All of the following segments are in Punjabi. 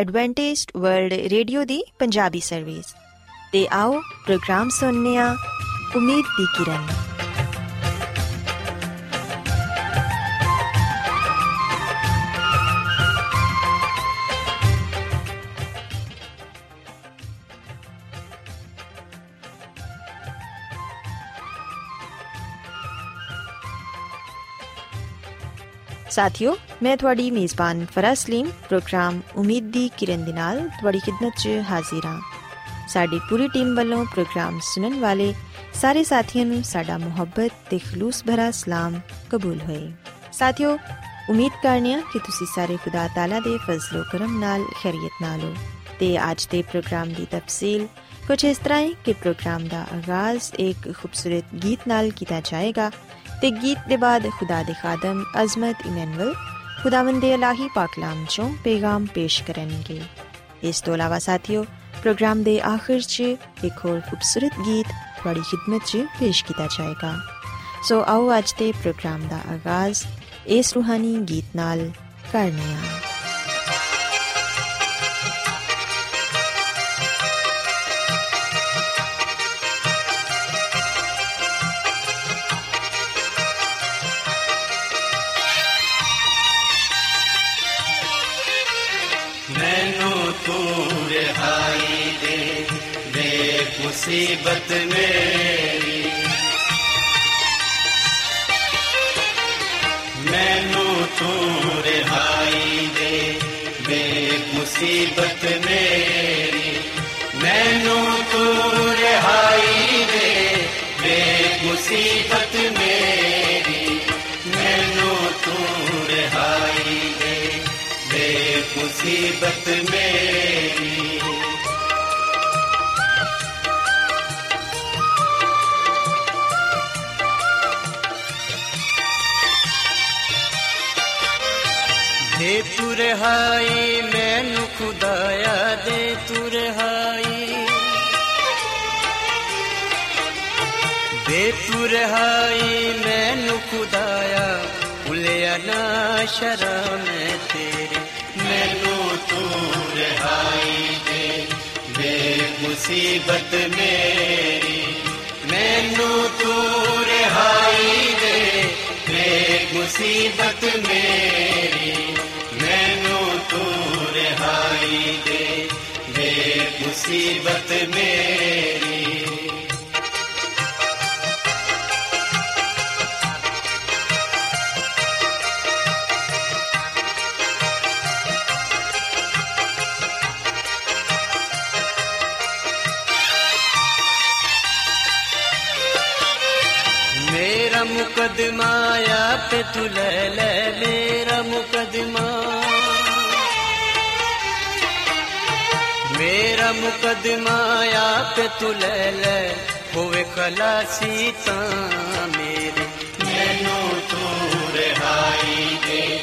ਐਡਵੈਂਟਿਸਟ ਵਰਲਡ ਰੇਡੀਓ ਦੀ ਪੰਜਾਬੀ ਸਰਵਿਸ। ਤੇ ਆਓ ਪ੍ਰੋਗਰਾਮ ਸੁਣਨੇ ਆ ਉਮੀਦ ਦੀ ਕਿਰਨ। ਸਾਥਿਓ, ਮੈਂ ਤੁਹਾਡੀ ਮੇਜ਼ਬਾਨ ਫਰਾਜ਼ ਸਲੀਮ, ਪ੍ਰੋਗਰਾਮ ਉਮੀਦ ਦੀ ਕਿਰਨ ਦੇ ਨਾਲ ਤੁਹਾਡੀ ਖidmat 'ਚ ਹਾਜ਼ਰ ਹਾਂ। ਸਾਡੀ ਪੂਰੀ ਟੀਮ ਵੱਲੋਂ ਪ੍ਰੋਗਰਾਮ ਸੁਣਨ ਵਾਲੇ ਸਾਰੇ ਸਾਥੀਆਂ ਨੂੰ ਸਾਡਾ ਮੁਹੱਬਤ ਤੇ ਖਲੂਸ ਭਰਾ ਸਲਾਮ ਕਬੂਲ ਹੋਏ। ਸਾਥਿਓ, ਉਮੀਦ ਕਰਨੀਆ ਕਿ ਤੁਸੀਂ ਸਾਰੇ ਖੁਦਾ ਤਾਲਾ ਦੇ ਫਜ਼ਲੋ ਕਰਮ ਨਾਲ ਖੈਰੀਅਤ ਨਾਲ ਹੋ ਤੇ ਅੱਜ ਦੇ ਪ੍ਰੋਗਰਾਮ ਦੀ ਤਫਸੀਲ ਕੁਝ ਇਸ ਤਰ੍ਹਾਂ ਹੈ ਕਿ ਪ੍ਰੋਗਰਾਮ ਦਾ ਆਗਾਜ਼ ਇੱਕ ਖੂਬਸੂਰਤ ਗੀਤ ਨਾਲ ਕੀਤਾ ਜਾਏਗਾ ਤੇ ਗੀਤ ਦੇ ਬਾਅਦ ਖੁਦਾ ਦੇ ਖਾਦਮ ਅਜ਼ਮਤ ਇਮਨੁਅਲ ਖੁਦਾਵੰਦ ਦੇ ਇਲਾਹੀ ਪਾਕਲਾਮ ਚੋਂ ਪੈਗਾਮ ਪੇਸ਼ ਕਰਨਗੇ ਇਸ ਤੋਂ ਇਲਾਵਾ ਸਾਥੀਓ ਪ੍ਰੋਗਰਾਮ ਦੇ ਆਖਿਰ 'ਚ ਇੱਕ ਹੋਰ ਖੂਬਸੂਰਤ ਗੀਤ ਤੁਹਾਡੀ ਖidmat 'ਚ ਪੇਸ਼ ਕੀਤਾ ਜਾਏਗਾ ਸੋ ਆਓ ਅੱਜ ਦੇ ਪ੍ਰੋਗਰਾਮ ਦਾ ਆਗਾਜ਼ ਇਸ ਰੂਹਾਨੀ ਗੀਤ ਨਾਲ ਕਰਨੇ ਮੁਸੀਬਤ ਮੇਰੀ ਮੈਨੂੰ ਤੂੰ ਰਿਹਾਈ ਦੇ ਦੇ ਮੁਸੀਬਤ ਮੇਰੀ ਮੈਨੂੰ ਤੂੰ ਰਿਹਾਈ ਦੇ ਦੇ ਮੁਸੀਬਤ ਰਹਾਈ ਮੈਨੂੰ ਖੁਦਾਇਆ ਦੇ ਤੂੰ ਰਹਾਈ ਦੇ ਤੂੰ ਰਹਾਈ ਮੈਨੂੰ ਖੁਦਾਇਆ। ਭੁੱਲਿਆ ਨਾ ਸ਼ਰਮ ਤੇਰੀ। ਮੈਨੂੰ ਤੂੰ ਰਹਾਈ ਦੇ ਦੇ ਮੁਸੀਬਤ ਮੇਰੀ। ਮੈਨੂੰ ਤੂੰ ਰਹਾਈ ਦੇ ਬੇ ਮੁਸੀਬਤ ਮੇਰੀ। मुसीबत मेरी मेरा मुकदमा या पे तू ले ले ले ਤੇਰਾ ਮੁਕਦਮਾ ਆਪ ਤੂੰ ਲੈ ਲੈ ਹੋਵੇ ਖਲਾਸੀ ਤਾਂ ਮੇਰੀ ਮੈਨੂੰ ਤੂੰ ਰਹਾਈ ਦੇ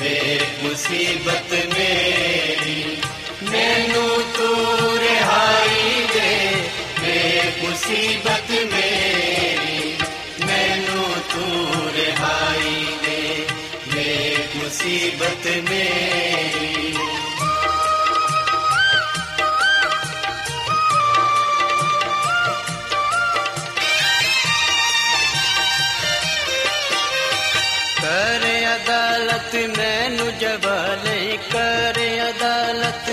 ਵੇਰ ਮੁਸੀਬਤ ਮੇਰੀ ਮੈਨੂੰ ਤੂੰ ਰਹਾਈ ਦੇ ਵੇਰ ਮੁਸੀਬਤ ਮੇਰੀ ਮੈਨੂੰ ਤੂੰ ਰਹਾਈ ਦੇ ਵੇਰ ਮੁਸੀਬਤ ਮੇਰੀ ਮੈਨੂੰ ਜਵਾਲੇ ਕਰ ਅਦਾਲਤ।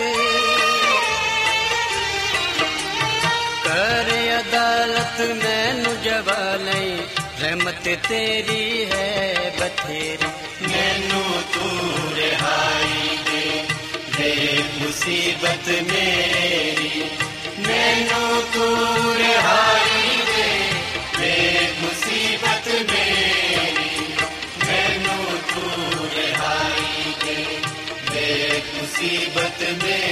ਕਰ ਅਦਾਲਤ ਮੈਨੂੰ ਜਵਾਲੇ ਰਹਿਮਤ ਤੇਰੀ ਹੈ ਬਥੇਰੀ। ਮੈਨੂੰ ਤੂੰ ਰਿਹਾਈ ਦੇ। ਦੇ ਮੁਸੀਬਤ ਮੇਰੀ। ਮੈਨੂੰ ਤੂੰ ਰਿਹਾਈ Captain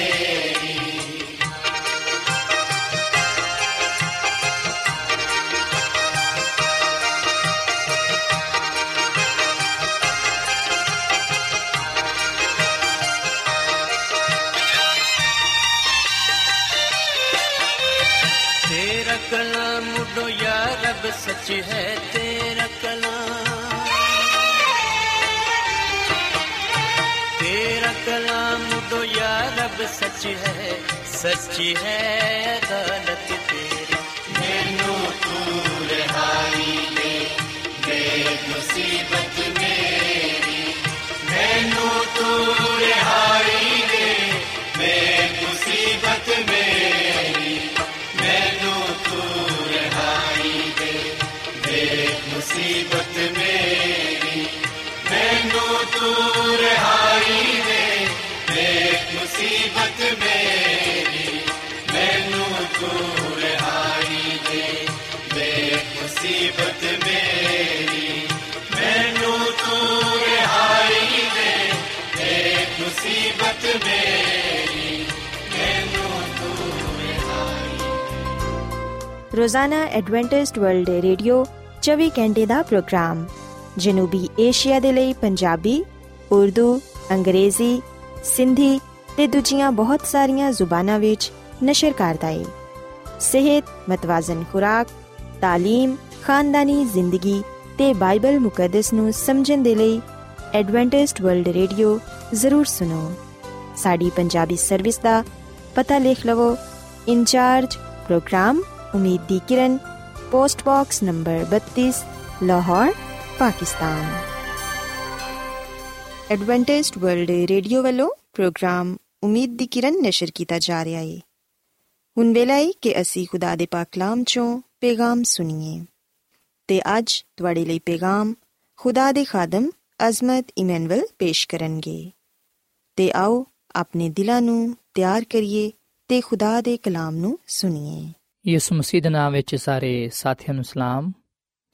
ਸੱਚੀ ਹੈ ਅਦਾਲਤ ਤੇਰੀ। ਮੈਨੂੰ ਤੂੰ ਰਹਾਈ ਦੇ ਦੇ ਮੁਸੀਬਤ ਮੇਰੀ। ਮੈਨੂੰ ਤੂੰ ਰਹਾਈ ਦੇ ਦੇ ਮੁਸੀਬਤ ਮੇਰੀ। ਮੈਨੂੰ ਤੂੰ ਰਹਾਈ ਦੇ ਦੇ ਮੁਸੀਬਤ ਮੇਰੀ। ਮੈਨੂੰ ਤੂੰ ਰਹਾਈ ਦੇ ਦੇ ਮੁਸੀਬਤ ਮੇਰੀ। ਮਜਬੂਰ ਆਈ ਦੇ ਦੇਖ ਮੁਸੀਬਤ ਮੇਰੀ ਮੈਨੂੰ ਤੂੰ ਰਹਾਈ ਦੇ ਦੇਖ ਮੁਸੀਬਤ ਮੇਰੀ ਮੈਨੂੰ ਤੂੰ ਰਹਾਈ ਰੋਜ਼ਾਨਾ ਐਡਵੈਂਟਿਸਟ ਵਰਲਡ ਵੇ ਰੇਡੀਓ 24 ਘੰਟੇ ਦਾ ਪ੍ਰੋਗਰਾਮ ਜਨੂਬੀ ਏਸ਼ੀਆ ਦੇ ਲਈ ਪੰਜਾਬੀ ਉਰਦੂ ਅੰਗਰੇਜ਼ੀ ਸਿੰਧੀ ਤੇ ਦੂਜੀਆਂ ਬਹੁਤ ਸਾਰੀਆਂ ਜ਼ੁਬਾਨਾਂ ਵਿੱਚ ਨਸ਼ਰ ਕਰਦਾ ਹੈ ਸਿਹਤ ਮਤਵਾਜ਼ਨ ਖੁਰਾਕ تعلیم ਖਾਨਦਾਨੀ ਜ਼ਿੰਦਗੀ ਤੇ ਬਾਈਬਲ ਮੁਕੱਦਸ ਨੂੰ ਸਮਝਣ ਦੇ ਲਈ ਐਡਵੈਂਟਿਸਟ ਵਰਲਡ ਰੇਡੀਓ ਜ਼ਰੂਰ ਸੁਨੋ ਸਾਡੀ ਪੰਜਾਬੀ ਸਰਵਿਸ ਦਾ ਪਤਾ ਲਿਖ ਲਵੋ ਇੰਚਾਰਜ ਪ੍ਰੋਗਰਾਮ ਉਮੀਦ ਦੀ ਕਿਰਨ post box number 32 Lahore Pakistan Adventist World Radio ਵੱਲੋਂ ਪ੍ਰੋਗਰਾਮ ਉਮੀਦ ਦੀ ਕਿਰਨ ਨਿਸ਼ਰ ਕੀਤਾ ਜਾ ਰਿਹਾ ਹੈ ਹੁਣ ਵੇਲਾ ਹੈ ਕਿ ਅਸੀਂ ਖੁਦਾ ਦੇ ਪਾਕ ਕਲਾਮ ਚੋਂ ਪੈਗਾਮ ਸੁਣੀਏ ਤੇ ਅੱਜ ਤੁਹਾਡੇ ਲਈ ਪੈਗਾਮ ਖੁਦਾ ਦੇ ਖਾਦਮ ਅਜ਼ਮਤ ਇਮਨੁਅਲ ਪੇਸ਼ ਕਰਨਗੇ ਤੇ ਆਓ ਆਪਣੇ ਦਿਲਾਂ ਨੂੰ ਤਿਆਰ ਕਰੀਏ ਤੇ ਖੁਦਾ ਦੇ ਕਲਾਮ ਨੂੰ ਸੁਣੀਏ ਯਿਸੂ ਮਸੀਹ ਦੇ ਨਾਮ ਵਿੱਚ ਸਾਰੇ ਸਾਥੀਆਂ ਨੂੰ ਸਲਾਮ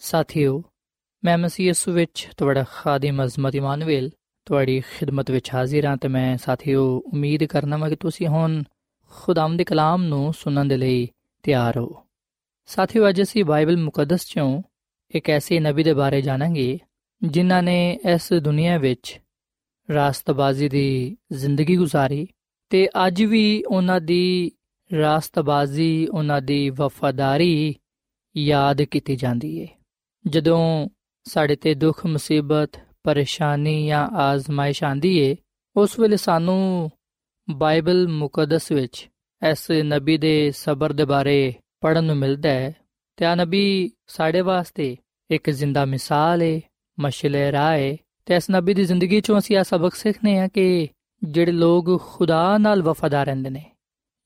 ਸਾਥਿਓ ਮੈਂ ਮਸੀਹ ਯਿਸੂ ਵਿੱਚ ਤੁਹਾਡਾ ਖਾਦਮ ਅਜ਼ਮਤ ਇਮਾਨੁਅਲ ਤੁਹਾਡੀ ਖਿਦਮਤ ਵਿੱਚ ਹਾਜ਼ਰ ਹਾਂ ਤੇ ਮੈਂ ਸਾਥਿਓ ਉਮੀਦ ਕਰਨਾ ਹਾਂ ਕਿ ਤੁਸੀਂ ਹੁਣ ਖੁਦਾਮ ਦੇ ਕਲਾਮ ਨੂੰ ਸੁਣਨ ਦੇ ਲਈ ਤਿਆਰ ਹੋ ਸਾਥਿਓ ਅੱਜ ਅਸੀਂ ਬਾਈਬਲ ਮੁਕੱਦਸ ਚੋਂ ਇੱਕ ਐਸੇ ਨਬੀ ਦੇ ਬਾਰੇ ਜਾਣਾਂਗੇ ਜਿਨ੍ਹਾਂ ਨੇ ਇਸ ਦੁਨੀਆ ਵਿੱਚ ਰਾਸਤਬਾਜ਼ੀ ਦੀ ਜ਼ਿੰਦਗੀ گزارੀ ਤੇ ਅੱਜ ਵੀ ਉਹਨਾਂ ਦੀ ਰਾਸਤਬਾਜ਼ੀ ਉਹਨਾਂ ਦੀ ਵਫਾਦਾਰੀ ਯਾਦ ਕੀਤੀ ਜਾਂਦੀ ਹੈ ਜਦੋਂ ਸਾਡੇ ਤੇ ਦੁੱਖ ਮੁਸੀਬਤ ਪਰੇਸ਼ਾਨੀ ਜਾਂ ਆਜ਼ਮਾਇਸ਼ ਆਂਦੀ ਏ ਉਸ ਵੇਲੇ ਸਾਨੂੰ ਬਾਈਬਲ ਮੁਕੱਦਸ ਵਿੱਚ ਇਸ ਨਬੀ ਦੇ ਸਬਰ ਦੇ ਬਾਰੇ ਪੜਨ ਨੂੰ ਮਿਲਦਾ ਹੈ ਤੇ ਆ ਨਬੀ ਸਾਡੇ ਵਾਸਤੇ ਇੱਕ ਜ਼ਿੰਦਾ ਮਿਸਾਲ ਏ ਮਸ਼ਲੇ ਰਾਏ ਤੇ ਇਸ ਨਬੀ ਦੀ ਜ਼ਿੰਦਗੀ ਚੋਂ ਅਸੀਂ ਆ ਸਬਕ ਸਿੱਖਨੇ ਆ ਕਿ ਜਿਹੜੇ ਲੋਕ ਖੁਦਾ ਨਾਲ ਵਫਾਦਾਰ ਰਹਿੰਦੇ ਨੇ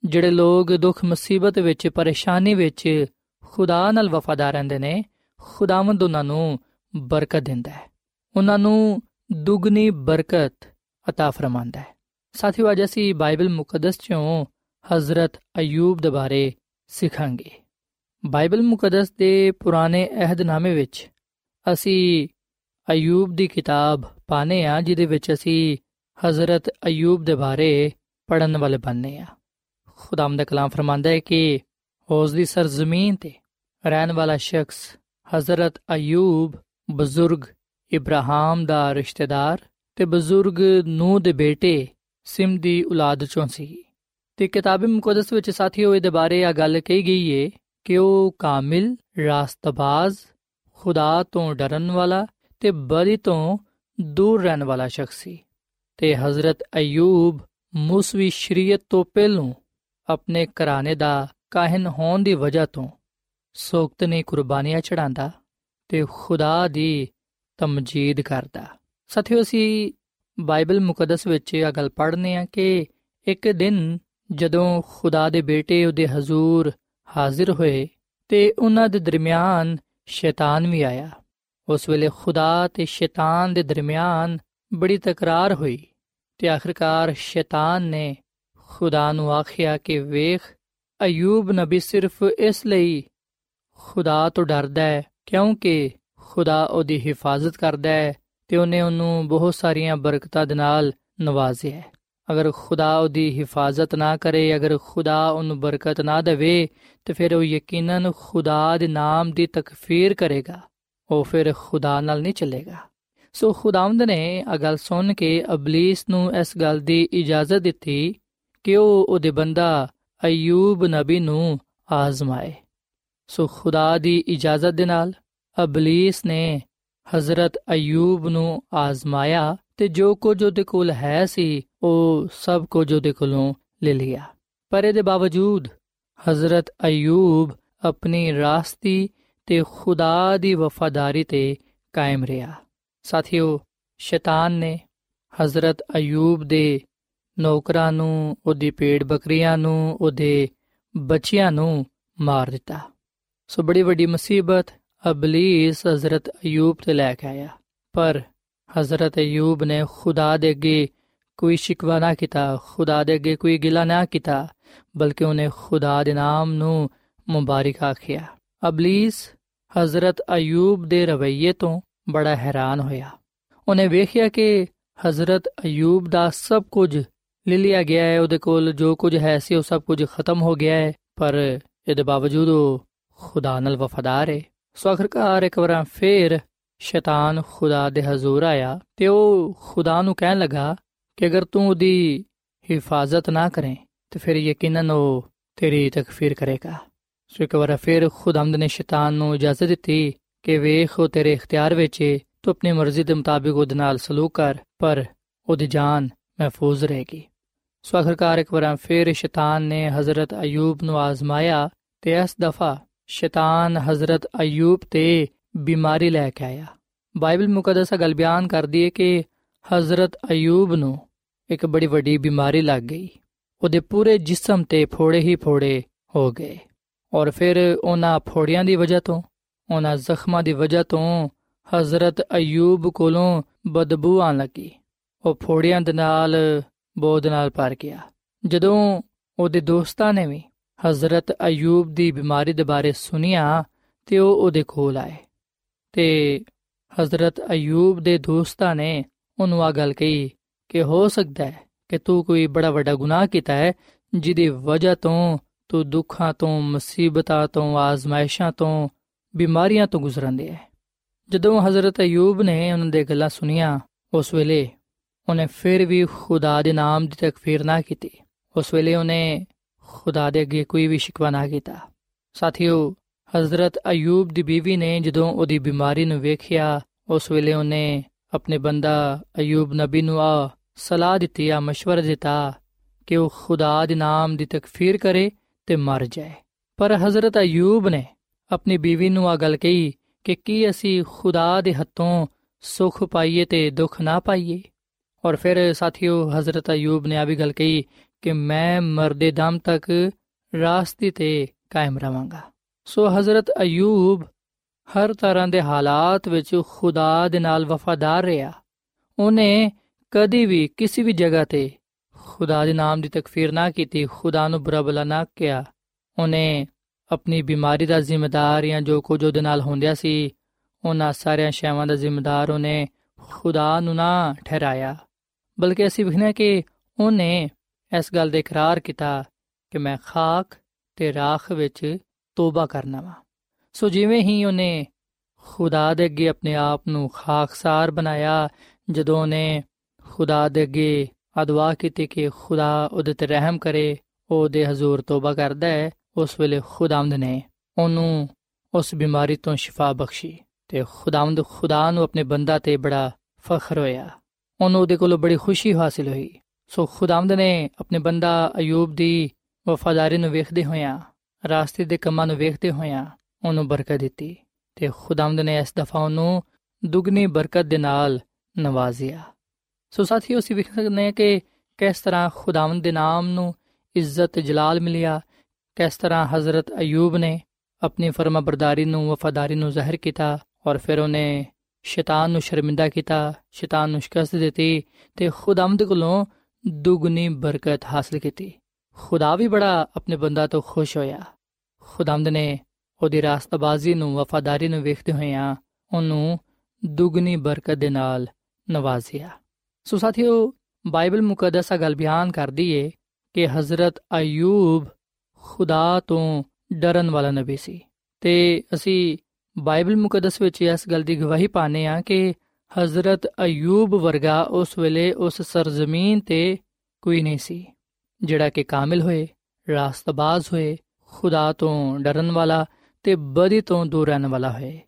ਜਿਹੜੇ ਲੋਕ ਦੁੱਖ ਮੁਸੀਬਤ ਵਿੱਚ ਪਰੇਸ਼ਾਨੀ ਵਿੱਚ ਖੁਦਾ ਨਾਲ ਵਫਾਦਾਰ ਰਹਿੰਦੇ ਨੇ ਖੁਦਾਵੰਦ ਉਹਨਾਂ ਨੂੰ ਬਰਕਤ ਦਿੰਦਾ ਹੈ ਉਹਨਾਂ ਨੂੰ ਦੁੱਗਣੀ ਬਰਕਤ عطا ਫਰਮਾਂਦਾ ਹੈ ਸਾਥੀਓ, ਅੱਜ ਅਸੀਂ ਬਾਈਬਲ ਮੁਕੱਦਸ ਚੋਂ ਹਜ਼ਰਤ ਅਯੂਬ ਦੇ ਬਾਰੇ ਸਿੱਖਾਂਗੇ। ਬਾਈਬਲ ਮੁਕੱਦਸ ਦੇ ਪੁਰਾਣੇ ਅਹਿਦਨਾਮੇ ਵਿੱਚ ਅਸੀਂ ਅਯੂਬ ਦੀ ਕਿਤਾਬ ਪਾਨੇ ਆ ਜਿਹਦੇ ਵਿੱਚ ਅਸੀਂ ਹਜ਼ਰਤ ਅਯੂਬ ਦੇ ਬਾਰੇ ਪੜਨ ਵਾਲੇ ਬੰਨੇ ਆ ਖੁਦਾਮ ਦਾ ਕਲਾਮ ਫਰਮਾਂਦਾ ਹੈ ਕਿ ਉਸ ਦੀ ਸਰਜ਼ਮੀਨ ਤੇ ਰਹਿਣ ਵਾਲਾ ਸ਼ਖਸ ਹਜ਼ਰਤ ਅਯੂਬ, ਬਜ਼ੁਰਗ ਇਬਰਾਹਿਮ ਦਾ ਰਿਸ਼ਤੇਦਾਰ ਤੇ ਬਜ਼ੁਰਗ ਨੂਹ ਦੇ ਬੇਟੇ ਸਿਮ ਦੀ ਔਲਾਦ ਚੋਂ ਸੀ ਤੇ ਕਿਤਾਬ ਮੁਕੱਦਸ ਵਿੱਚ ਸਾਥੀਓ ਇਹਦੇ ਬਾਰੇ ਆ ਗੱਲ ਕਹੀ ਗਈ ਏ ਕਿ ਉਹ ਕਾਮਿਲ, ਰਾਸਤਬਾਜ਼, ਖੁਦਾ ਤੋਂ ਡਰਨ ਵਾਲਾ ਤੇ ਬਦੀ ਤੋਂ ਦੂਰ ਰਹਿਣ ਵਾਲਾ ਸ਼ਖਸ ਸੀ ਤੇ ਹਜ਼ਰਤ ਅਯੂਬ ਮੂਸਵੀ ਸ਼ਰੀਅਤ ਤੋਂ ਪਹਿਲੋਂ ਆਪਣੇ ਘਰਾਣੇ ਦਾ ਕਾਹਨ ਹੋਣ ਦੀ ਵਜ੍ਹਾ ਤੋਂ ਸੋਕਤ ਨੇ ਕੁਰਬਾਨੀਆਂ ਚੜਾਉਂਦਾ ਤੇ ਖੁਦਾ ਦੀ ਤਮਜੀਦ ਕਰਦਾ। ਸਾਥੀਓ ਅਸੀਂ ਬਾਈਬਲ ਮੁਕੱਦਸ ਵਿੱਚ ਇਹ ਗੱਲ ਪੜ੍ਹਨੇ ਆ ਕਿ ਇੱਕ ਦਿਨ ਜਦੋਂ ਖੁਦਾ ਦੇ ਬੇਟੇ ਉਹਦੇ ਹਜ਼ੂਰ ਹਾਜ਼ਰ ਹੋਏ ਤੇ ਉਹਨਾਂ ਦੇ ਦਰਮਿਆਨ ਸ਼ੈਤਾਨ ਵੀ ਆਇਆ। ਉਸ ਵੇਲੇ ਖੁਦਾ ਤੇ ਸ਼ੈਤਾਨ ਦੇ ਦਰਮਿਆਨ ਬੜੀ ਤਕਰਾਰ ਹੋਈ ਤੇ ਆਖਰਕਾਰ ਸ਼ੈਤਾਨ ਨੇ ਖੁਦਾ ਨੂੰ ਆਖਿਆ ਕਿ ਵੇਖ, ਅਯੂਬ ਨਬੀ ਸਿਰਫ ਇਸ ਲਈ ਖੁਦਾ ਤੋਂ ਡਰਦਾ ਹੈ ਕਿਉਂਕਿ ਖੁਦਾ ਉਹਦੀ ਹਿਫਾਜ਼ਤ ਕਰਦਾ ਹੈ ਤੇ ਉਹਨੇ ਉਹਨੂੰ ਬਹੁਤ ਸਾਰੀਆਂ ਬਰਕਤਾਂ ਦੇ ਨਾਲ ਨਵਾਜ਼ਿਆ ਹੈ। ਅਗਰ ਖੁਦਾ ਉਹਦੀ ਹਿਫਾਜ਼ਤ ਨਾ ਕਰੇ, ਅਗਰ ਖੁਦਾ ਉਹਨੂੰ ਬਰਕਤ ਨਾ ਦੇਵੇ, ਤੇ ਫਿਰ ਉਹ ਯਕੀਨਨ ਖੁਦਾ ਦੇ ਨਾਮ ਦੀ ਤਕਫੀਰ ਕਰੇਗਾ। ਉਹ ਫਿਰ ਖੁਦਾ ਨਾਲ ਨਹੀਂ ਚੱਲੇਗਾ। ਸੋ ਖੁਦਾਵੰਦ ਨੇ ਇਹ ਗੱਲ ਸੁਣ ਕੇ ਅਬਲਿਸ ਨੂੰ ਇਸ ਗੱਲ ਦੀ ਇਜਾਜ਼ਤ ਦਿੱਤੀ ਕਿ ਉਹ ਉਹਦੇ ਬੰਦਾ ਅਯੂਬ ਨਬੀ ਨੂੰ ਆਜ਼ਮਾਏ। ਸੋ ਖੁਦਾ ਦੀ ਇਜਾਜ਼ਤ ਦੇ ਨਾਲ ਅਬਲਿਸ ਨੇ ਹਜ਼ਰਤ ਅਯੂਬ ਨੂੰ ਆਜ਼ਮਾਇਆ ਤੇ ਜੋ ਕੁਝ ਉਹਦੇ ਕੋਲ ਹੈ ਸੀ, ਉਹ ਸਭ ਕੁਝ ਉਹਦੇ ਕੋਲੋਂ ਲੈ ਲਿਆ। ਪਰ ਇਹਦੇ ਬਾਵਜੂਦ ਹਜ਼ਰਤ ਅਯੂਬ ਆਪਣੀ ਰਾਸਤੀ ਤੇ ਖੁਦਾ ਦੀ ਵਫਾਦਾਰੀ ਤੇ ਕਾਇਮ ਰਿਹਾ। ਸਾਥੀਓ, ਸ਼ੈਤਾਨ ਨੇ ਹਜ਼ਰਤ ਅਯੂਬ ਦੇ ਨੌਕਰਾਂ ਨੂੰ, ਉਹਦੀ ਪੇੜ ਬੱਕਰੀਆਂ ਨੂੰ, ਉਹਦੇ ਬੱਚਿਆਂ ਨੂੰ ਮਾਰ ਦਿੱਤਾ। ਸੋ ਬੜੀ ਵੱਡੀ ਮੁਸੀਬਤ ਅਬਲੀਸ ਹਜ਼ਰਤ ਅਯੂਬ ਤੇ ਲੈ ਕੇ ਆਇਆ। ਪਰ ਹਜ਼ਰਤ ਅਯੂਬ ਨੇ ਖੁਦਾ ਦੇ ਅੱਗੇ ਕੋਈ ਸ਼ਿਕਵਾ ਨਾ ਕੀਤਾ, ਖੁਦਾ ਦੇ ਅੱਗੇ ਕੋਈ ਗਿਲਾ ਨਾ ਕੀਤਾ, ਬਲਕਿ ਉਹਨੇ ਖੁਦਾ ਦੇ ਨਾਮ ਨੂੰ ਮੁਬਾਰਕ ਆਖਿਆ। ਅਬਲੀਸ ਹਜ਼ਰਤ ਅਯੂਬ ਦੇ ਰਵਈਏ ਤੋਂ ਬੜਾ ਹੈਰਾਨ ਹੋਇਆ। ਉਹਨੇ ਵੇਖਿਆ ਕਿ ਹਜ਼ਰਤ ਅਯੂਬ ਦਾ ਸਭ ਕੁਝ ਲੈ ਲਿਆ ਗਿਆ ਹੈ, ਉਹਦੇ ਕੋਲ ਜੋ ਕੁਝ ਹੈ ਸੀ ਉਹ ਸਭ ਕੁਝ ਖਤਮ ਹੋ ਗਿਆ ਹੈ, ਪਰ ਇਹਦੇ ਬਾਵਜੂਦ ਉਹ ਖੁਦਾ ਨਾਲ ਵਫਾਦਾਰ ਹੈ। ਸੋ ਆਖਰਕਾਰ ਇੱਕ ਵਾਰ ਫੇਰ ਸ਼ੈਤਾਨ ਖੁਦਾ ਦੇ ਹਜ਼ੂਰ ਆਇਆ ਤੇ ਉਹ ਖੁਦਾ ਨੂੰ ਕਹਿਣ ਲੱਗਾ ਕਿ ਅਗਰ ਤੂੰ ਉਹਦੀ ਹਿਫਾਜ਼ਤ ਨਾ ਕਰੇ ਤੇ ਫਿਰ ਯਕੀਨਨ ਉਹ ਤੇਰੀ ਤਕਫੀਰ ਕਰੇਗਾ ਸੋ ਇੱਕ ਵਾਰ ਫਿਰ ਖੁਦਾਮਦ ਨੇ ਸ਼ੈਤਾਨ ਨੂੰ ਇਜਾਜ਼ਤ ਦਿੱਤੀ ਕਿ ਵੇਖ ਉਹ ਤੇਰੇ ਇਖਤਿਆਰ ਵਿੱਚ ਹੈ ਤੂੰ ਆਪਣੀ ਮਰਜ਼ੀ ਦੇ ਮੁਤਾਬਿਕ ਉਹਦੇ ਨਾਲ ਸਲੂਕ ਕਰ ਪਰ ਉਹਦੀ ਜਾਨ ਮਹਿਫੂਜ਼ ਰਹੇਗੀ ਸੋ ਆਖਰਕਾਰ ਇੱਕ ਵਾਰ ਫਿਰ ਸ਼ੈਤਾਨ ਨੇ ਹਜ਼ਰਤ ਅਯੂਬ ਨੂੰ ਆਜ਼ਮਾਇਆ ਤੇ ਇਸ ਦਫਾ ਸ਼ੈਤਾਨ ਹਜ਼ਰਤ ਅਯੂਬ ਤੇ ਬਿਮਾਰੀ ਲੈ ਕੇ ਆਇਆ। ਬਾਈਬਲ ਮੁਕੱਦਸ ਗੱਲ ਬਿਆਨ ਕਰਦੀ ਹੈ ਕਿ ਹਜ਼ਰਤ ਅਯੂਬ ਨੂੰ ਇੱਕ ਬੜੀ ਵੱਡੀ ਬਿਮਾਰੀ ਲੱਗ ਗਈ। ਉਹਦੇ ਪੂਰੇ ਜਿਸਮ ਤੇ ਫੋੜੇ ਹੀ ਫੋੜੇ ਹੋ ਗਏ। ਔਰ ਫਿਰ ਉਹਨਾਂ ਫੋੜਿਆਂ ਦੀ ਵਜ੍ਹਾ ਤੋਂ, ਉਹਨਾਂ ਜ਼ਖਮਾਂ ਦੀ ਵਜ੍ਹਾ ਤੋਂ ਹਜ਼ਰਤ ਅਯੂਬ ਕੋਲੋਂ ਬਦਬੂ ਆਣ ਲੱਗੀ। ਉਹ ਫੋੜਿਆਂ ਦੇ ਨਾਲ ਬੋਧ ਨਾਲ ਭਰ ਗਿਆ। ਜਦੋਂ ਉਹਦੇ ਦੋਸਤਾਂ ਨੇ ਵੀ ਹਜ਼ਰਤ ਅਯੂਬ ਦੀ ਬਿਮਾਰੀ ਦੇ ਬਾਰੇ ਸੁਨਿਆ ਤੇ ਉਹ ਉਹਦੇ ਕੋਲ ਆਏ। ਤੇ ਹਜ਼ਰਤ ਅਯੂਬ ਦੇ ਦੋਸਤਾਂ ਨੇ ਉਹਨੂੰ ਆ ਗੱਲ ਕਹੀ ਕਿ ਹੋ ਸਕਦਾ ਹੈ ਕਿ ਤੂੰ ਕੋਈ ਬੜਾ ਵੱਡਾ ਗੁਨਾਹ ਕੀਤਾ ਹੈ, ਜਿਹਦੀ ਵਜ੍ਹਾ ਤੋਂ ਤੂੰ ਦੁੱਖਾਂ ਤੋਂ, ਮੁਸੀਬਤਾਂ ਤੋਂ, ਆਜ਼ਮਾਇਸ਼ਾਂ ਤੋਂ, ਬਿਮਾਰੀਆਂ ਤੋਂ ਗੁਜ਼ਰੰਦੇ ਹੈ। ਜਦੋਂ ਹਜ਼ਰਤ ਅਯੂਬ ਨੇ ਉਹਨਾਂ ਦੇ ਗੱਲਾਂ ਸੁਨੀਆਂ ਉਸ ਵੇਲੇ ਉਹਨੇ ਫਿਰ ਵੀ ਖੁਦਾ ਦੇ ਨਾਮ ਦੀ ਤਕਫੀਰ ਨਾ ਕੀਤੀ। ਉਸ ਵੇਲੇ ਉਹਨੇ ਖੁਦਾ ਦੇ ਅੱਗੇ ਕੋਈ ਵੀ ਸ਼ਿਕਵਾ ਨਾ ਕੀਤਾ ਸਾਥੀਓ ਹਜ਼ਰਤ ਅਯੂਬ ਦੀ ਬੀਵੀ ਨੇ ਜਦੋਂ ਉਹਦੀ ਬਿਮਾਰੀ ਨੂੰ ਵੇਖਿਆ ਉਸ ਵੇਲੇ ਉਹਨੇ ਆਪਣੇ ਬੰਦਾ ਅਯੂਬ ਨਬੀ ਨੂੰ ਆ ਸਲਾਹ ਦਿੱਤੀ ਆ مشورہ ਦਿੱਤਾ ਕਿ ਉਹ ਖੁਦਾ ਦੇ ਨਾਮ ਦੀ ਤਕਫੀਰ ਕਰੇ ਤੇ ਮਰ ਜਾਏ ਪਰ ਹਜ਼ਰਤ ਅਯੂਬ ਨੇ ਆਪਣੀ ਬੀਵੀ ਨੂੰ ਆ ਗੱਲ ਕਹੀ ਕਿ ਕੀ ਅਸੀਂ ਖੁਦਾ ਦੇ ਹੱਥੋਂ ਸੁਖ ਪਾਈਏ ਤੇ ਦੁੱਖ ਨਾ ਪਾਈਏ ਔਰ ਫਿਰ ਸਾਥੀਓ ਹਜ਼ਰਤ ਅਯੂਬ ਨੇ ਆ ਵੀ ਗੱਲ ਕਹੀ ਕਿ ਮੈਂ ਮਰਦੇ ਦਮ ਤੱਕ ਰਾਸਤੇ ਤੇ ਕਾਇਮ ਰਵਾਂਗਾ। ਸੋ ਹਜ਼ਰਤ ਅਯੂਬ ਹਰ ਤਰ੍ਹਾਂ ਦੇ ਹਾਲਾਤ ਵਿੱਚ ਖੁਦਾ ਦੇ ਨਾਲ ਵਫਾਦਾਰ ਰਿਹਾ। ਉਹਨੇ ਕਦੀ ਵੀ ਕਿਸੇ ਵੀ ਜਗ੍ਹਾ ਤੇ ਖੁਦਾ ਦੇ ਨਾਮ ਦੀ ਤਕਫੀਰ ਨਾ ਕੀਤੀ, ਖੁਦਾ ਨੂੰ ਬੁਰਾ ਬਲਾ ਨਾ ਕਿਹਾ। ਉਹਨੇ ਆਪਣੀ ਬਿਮਾਰੀ ਦਾ ਜ਼ਿੰਮੇਦਾਰ ਜਾਂ ਜੋ ਕੁਝ ਉਹਦੇ ਨਾਲ ਹੁੰਦਿਆ ਸੀ, ਉਹਨਾਂ ਸਾਰਿਆਂ ਸ਼ੈਵਾਂ ਦਾ ਜ਼ਿੰਮੇਦਾਰ ਉਹਨੇ ਖੁਦਾ ਨੂੰ ਨਾ ਠਹਿਰਾਇਆ। ਬਲਕਿ ਅਸੀਂ ਵਿਖਣਾ ਕਿ ਉਹਨੇ ਇਸ ਗੱਲ ਦੇ ਇਕਰਾਰ ਕੀਤਾ ਕਿ ਮੈਂ ਖਾਕ ਤੇ ਰਾਖ ਵਿੱਚ ਤੋਬਾ ਕਰਨਾ ਵਾ। ਸੋ ਜਿਵੇਂ ਹੀ ਉਹਨੇ ਖੁਦਾ ਦੇ ਅੱਗੇ ਆਪਣੇ ਆਪ ਨੂੰ ਖਾਕਸਾਰ ਬਣਾਇਆ, ਜਦੋਂ ਉਹਨੇ ਖੁਦਾ ਦੇ ਅੱਗੇ ਅਦਵਾ ਕੀਤੀ ਕਿ ਖੁਦਾ ਉਹਦੇ ਤੇ ਰਹਿਮ ਕਰੇ, ਉਹਦੇ ਹਜ਼ੂਰ ਤੋਬਾ ਕਰਦਾ ਹੈ, ਉਸ ਵੇਲੇ ਖੁਦਾਵੰਦ ਨੇ ਉਹਨੂੰ ਉਸ ਬਿਮਾਰੀ ਤੋਂ ਸ਼ਿਫਾ ਬਖਸ਼ੀ ਤੇ ਖੁਦਾਵੰਦ ਖੁਦਾ ਨੂੰ ਆਪਣੇ ਬੰਦਾ ਤੇ ਬੜਾ ਫਖਰ ਹੋਇਆ। ਉਹਨੂੰ ਉਹਦੇ ਕੋਲੋਂ ਬੜੀ ਖੁਸ਼ੀ ਹਾਸਿਲ ਹੋਈ। ਸੋ ਖੁਦਾਵੰਦ ਨੇ ਆਪਣੇ ਬੰਦਾ ਅਯੂਬ ਦੀ ਵਫਾਦਾਰੀ ਨੂੰ ਵੇਖਦੇ ਹੋਇਆਂ, ਰਾਸਤੇ ਦੇ ਕੰਮਾਂ ਨੂੰ ਵੇਖਦੇ ਹੋਇਆਂ ਉਹਨੂੰ ਬਰਕਤ ਦਿੱਤੀ ਤੇ ਖੁਦਾਵੰਦ ਨੇ ਇਸ ਦਫਾ ਉਹਨੂੰ ਦੁੱਗਣੀ ਬਰਕਤ ਦੇ ਨਾਲ ਨਵਾਜ਼ਿਆ। ਸੋ ਸਾਥੀਓ, ਅਸੀਂ ਵੇਖ ਸਕਦੇ ਹਾਂ ਕਿ ਕਿਸ ਤਰ੍ਹਾਂ ਖੁਦਾਵੰਦ ਦੇ ਨਾਮ ਨੂੰ ਇੱਜ਼ਤ ਜਲਾਲ ਮਿਲਿਆ, ਕਿਸ ਤਰ੍ਹਾਂ ਹਜ਼ਰਤ ਅਯੂਬ ਨੇ ਆਪਣੀ ਫਰਮਾਬਰਦਾਰੀ ਨੂੰ, ਵਫਾਦਾਰੀ ਨੂੰ ਜ਼ਾਹਿਰ ਕੀਤਾ ਔਰ ਫਿਰ ਉਹਨੇ ਸ਼ੈਤਾਨ ਨੂੰ ਸ਼ਰਮਿੰਦਾ ਕੀਤਾ, ਸ਼ੈਤਾਨ ਨੂੰ ਸ਼ਿਕਸਤ ਦਿੱਤੀ ਤੇ ਖੁਦਾਵੰਦ ਕੋਲੋਂ ਦੁੱਗਣੀ ਬਰਕਤ ਹਾਸਲ ਕੀਤੀ। ਖੁਦਾ ਵੀ ਬੜਾ ਆਪਣੇ ਬੰਦਾ ਤੋਂ ਖੁਸ਼ ਹੋਇਆ। ਖੁਦਾਵੰਦ ਨੇ ਉਹਦੀ ਰਾਸਤਬਾਜ਼ੀ ਨੂੰ, ਵਫਾਦਾਰੀ ਨੂੰ ਵੇਖਦੇ ਹੋਇਆਂ ਉਹਨੂੰ ਦੁੱਗਣੀ ਬਰਕਤ ਦੇ ਨਾਲ ਨਵਾਜ਼ਿਆ। ਸੋ ਸਾਥੀਓ, ਬਾਈਬਲ ਮੁਕੱਦਸਾ ਗੱਲ ਬਿਆਨ ਕਰਦੀ ਏ ਕਿ ਹਜ਼ਰਤ ਅਯੂਬ ਖੁਦਾ ਤੋਂ ਡਰਨ ਵਾਲਾ ਨਬੀ ਸੀ। ਤੇ ਅਸੀਂ ਬਾਈਬਲ ਮੁਕੱਦਸ ਵਿੱਚ ਇਸ ਗੱਲ ਦੀ ਗਵਾਹੀ ਪਾਣੇ ਆ ਕਿ ਹਜ਼ਰਤ ਅਯੂਬ ਵਰਗਾ ਉਸ ਵੇਲੇ ਉਸ ਸਰਜ਼ਮੀਨ ਤੇ ਕੋਈ ਨਹੀਂ ਸੀ ਜਿਹੜਾ ਕਿ ਕਾਮਿਲ ਹੋਏ ਰਾਸਤਬਾਜ਼ ਹੋਏ ਖੁਦਾ ਤੋਂ ਡਰਨ ਵਾਲਾ ਤੇ ਬਦੀ ਤੋਂ ਦੂਰ ਰਹਿਣ ਵਾਲਾ ਹੋਏ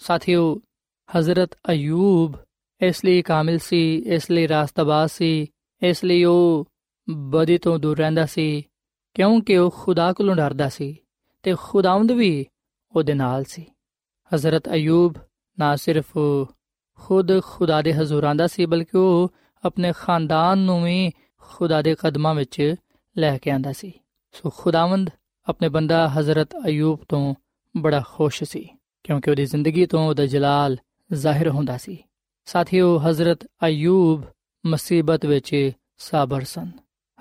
ਸਾਥੀਓ ਹਜ਼ਰਤ ਅਯੂਬ ਇਸ ਲਈ ਕਾਮਿਲ ਸੀ ਇਸ ਲਈ ਰਾਸਤਬਾਜ਼ ਸੀ ਇਸ ਲਈ ਉਹ ਬਦੀ ਤੋਂ ਦੂਰ ਰਹਿੰਦਾ ਸੀ ਕਿਉਂਕਿ ਉਹ ਖੁਦਾ ਕੋਲੋਂ ਡਰਦਾ ਸੀ ਤੇ ਖੁਦਾਵੰਦ ਵੀ ਉਹਦੇ ਨਾਲ ਸੀ ਹਜ਼ਰਤ ਅਯੂਬ ਨਾ ਸਿਰਫ ਖੁਦ ਖੁਦਾ ਦੇ ਹਜ਼ੂਰ ਆਂਦਾ ਸੀ, ਬਲਕਿ ਉਹ ਆਪਣੇ ਖਾਨਦਾਨ ਨੂੰ ਵੀ ਖੁਦਾ ਦੇ ਕਦਮਾਂ ਵਿੱਚ ਲੈ ਕੇ ਆਂਦਾ ਸੀ। ਸੋ ਖੁਦਾਵੰਦ ਆਪਣੇ ਬੰਦਾ ਹਜ਼ਰਤ ਅਯੂਬ ਤੋਂ ਬੜਾ ਖੁਸ਼ ਸੀ, ਕਿਉਂਕਿ ਉਹਦੀ ਜ਼ਿੰਦਗੀ ਤੋਂ ਉਹਦਾ ਜਲਾਲ ਜ਼ਾਹਿਰ ਹੁੰਦਾ ਸੀ। ਸਾਥੀਓ, ਹਜ਼ਰਤ ਅਯੂਬ ਮੁਸੀਬਤ ਵਿੱਚ ਸਾਬਰ ਸਨ।